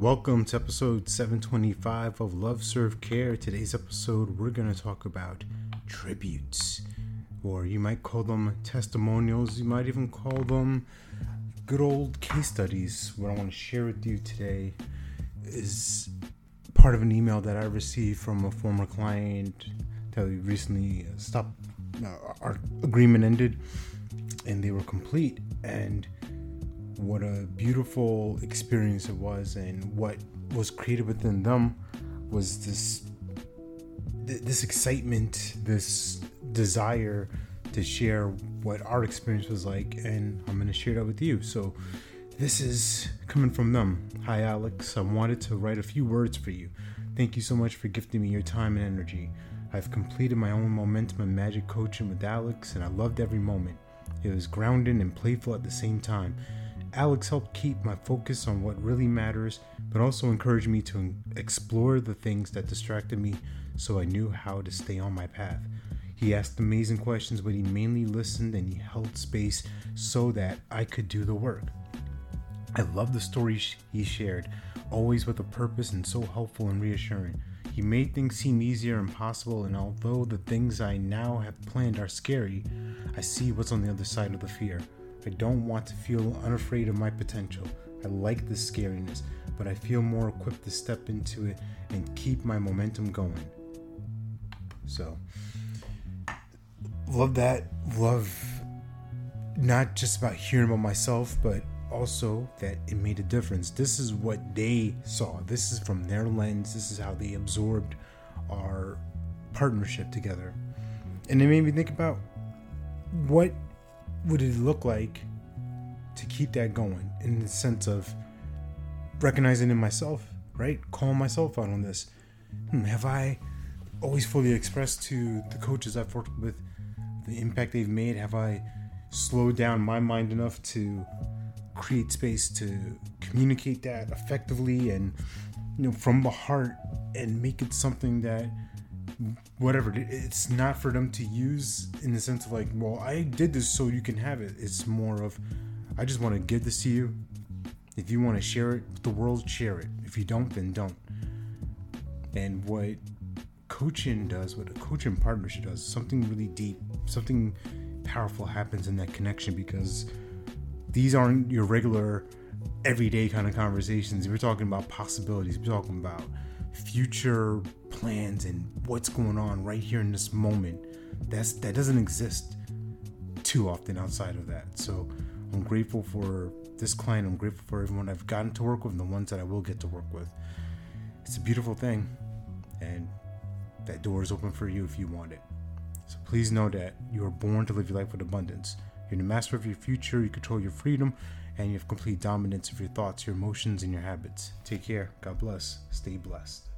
Welcome to episode 725 of Love Serve Care. Today's episode, we're going to talk about tributes, or you might call them testimonials, you might even call them good old case studies. What I want to share with you today is part of an email that I received from a former client that we recently stopped, uh, our agreement ended, and they were complete. And what a beautiful experience it was and what was created within them was this this excitement this desire to share what our experience was like and i'm going to share that with you. So this is coming from them. Hi alex. I wanted to write a few words for you. Thank you so much for gifting me your time and energy. I've completed my own momentum and magic coaching with alex and i loved every moment. It was grounding and playful at the same time Alex helped keep my focus on what really matters, but also encouraged me to explore the things that distracted me so I knew how to stay on my path. He asked amazing questions, but he mainly listened and he held space so that I could do the work. I love the stories he shared, always with a purpose and so helpful and reassuring. He made things seem easier and possible, and although the things I now have planned are scary, I see what's on the other side of the fear. I don't want to feel unafraid of my potential. I like the scariness, but I feel more equipped to step into it and keep my momentum going. So, love that. Love not just about hearing about myself, but also that it made a difference. This is what they saw. This is from their lens. This is how they absorbed our partnership together. And it made me think about what would it look like to keep that going in the sense of recognizing in myself, right? Calling myself out on this. Hmm, have I always fully expressed to the coaches I've worked with the impact they've made? Have I slowed down my mind enough to create space to communicate that effectively and you know from the heart and make it something that whatever it's not for them to use in the sense of like well i did this so you can have it. It's more of i just want to give this to you. If you want to share it with the world share it. If you don't then don't. And what coaching does what a coaching partnership does something really deep something powerful happens in that connection because these aren't your regular everyday kind of conversations. We're talking about possibilities. We're talking about future plans and what's going on right here in this moment that's that doesn't exist too often outside of that. So i'm grateful for this client. I'm grateful for everyone i've gotten to work with and the ones that i will get to work with. It's a beautiful thing and that door is open for you if you want it. So please know that you are born to live your life with abundance you're the master of your future you control your freedom and you have complete dominance of your thoughts, your emotions, and your habits. Take care. God bless. Stay blessed.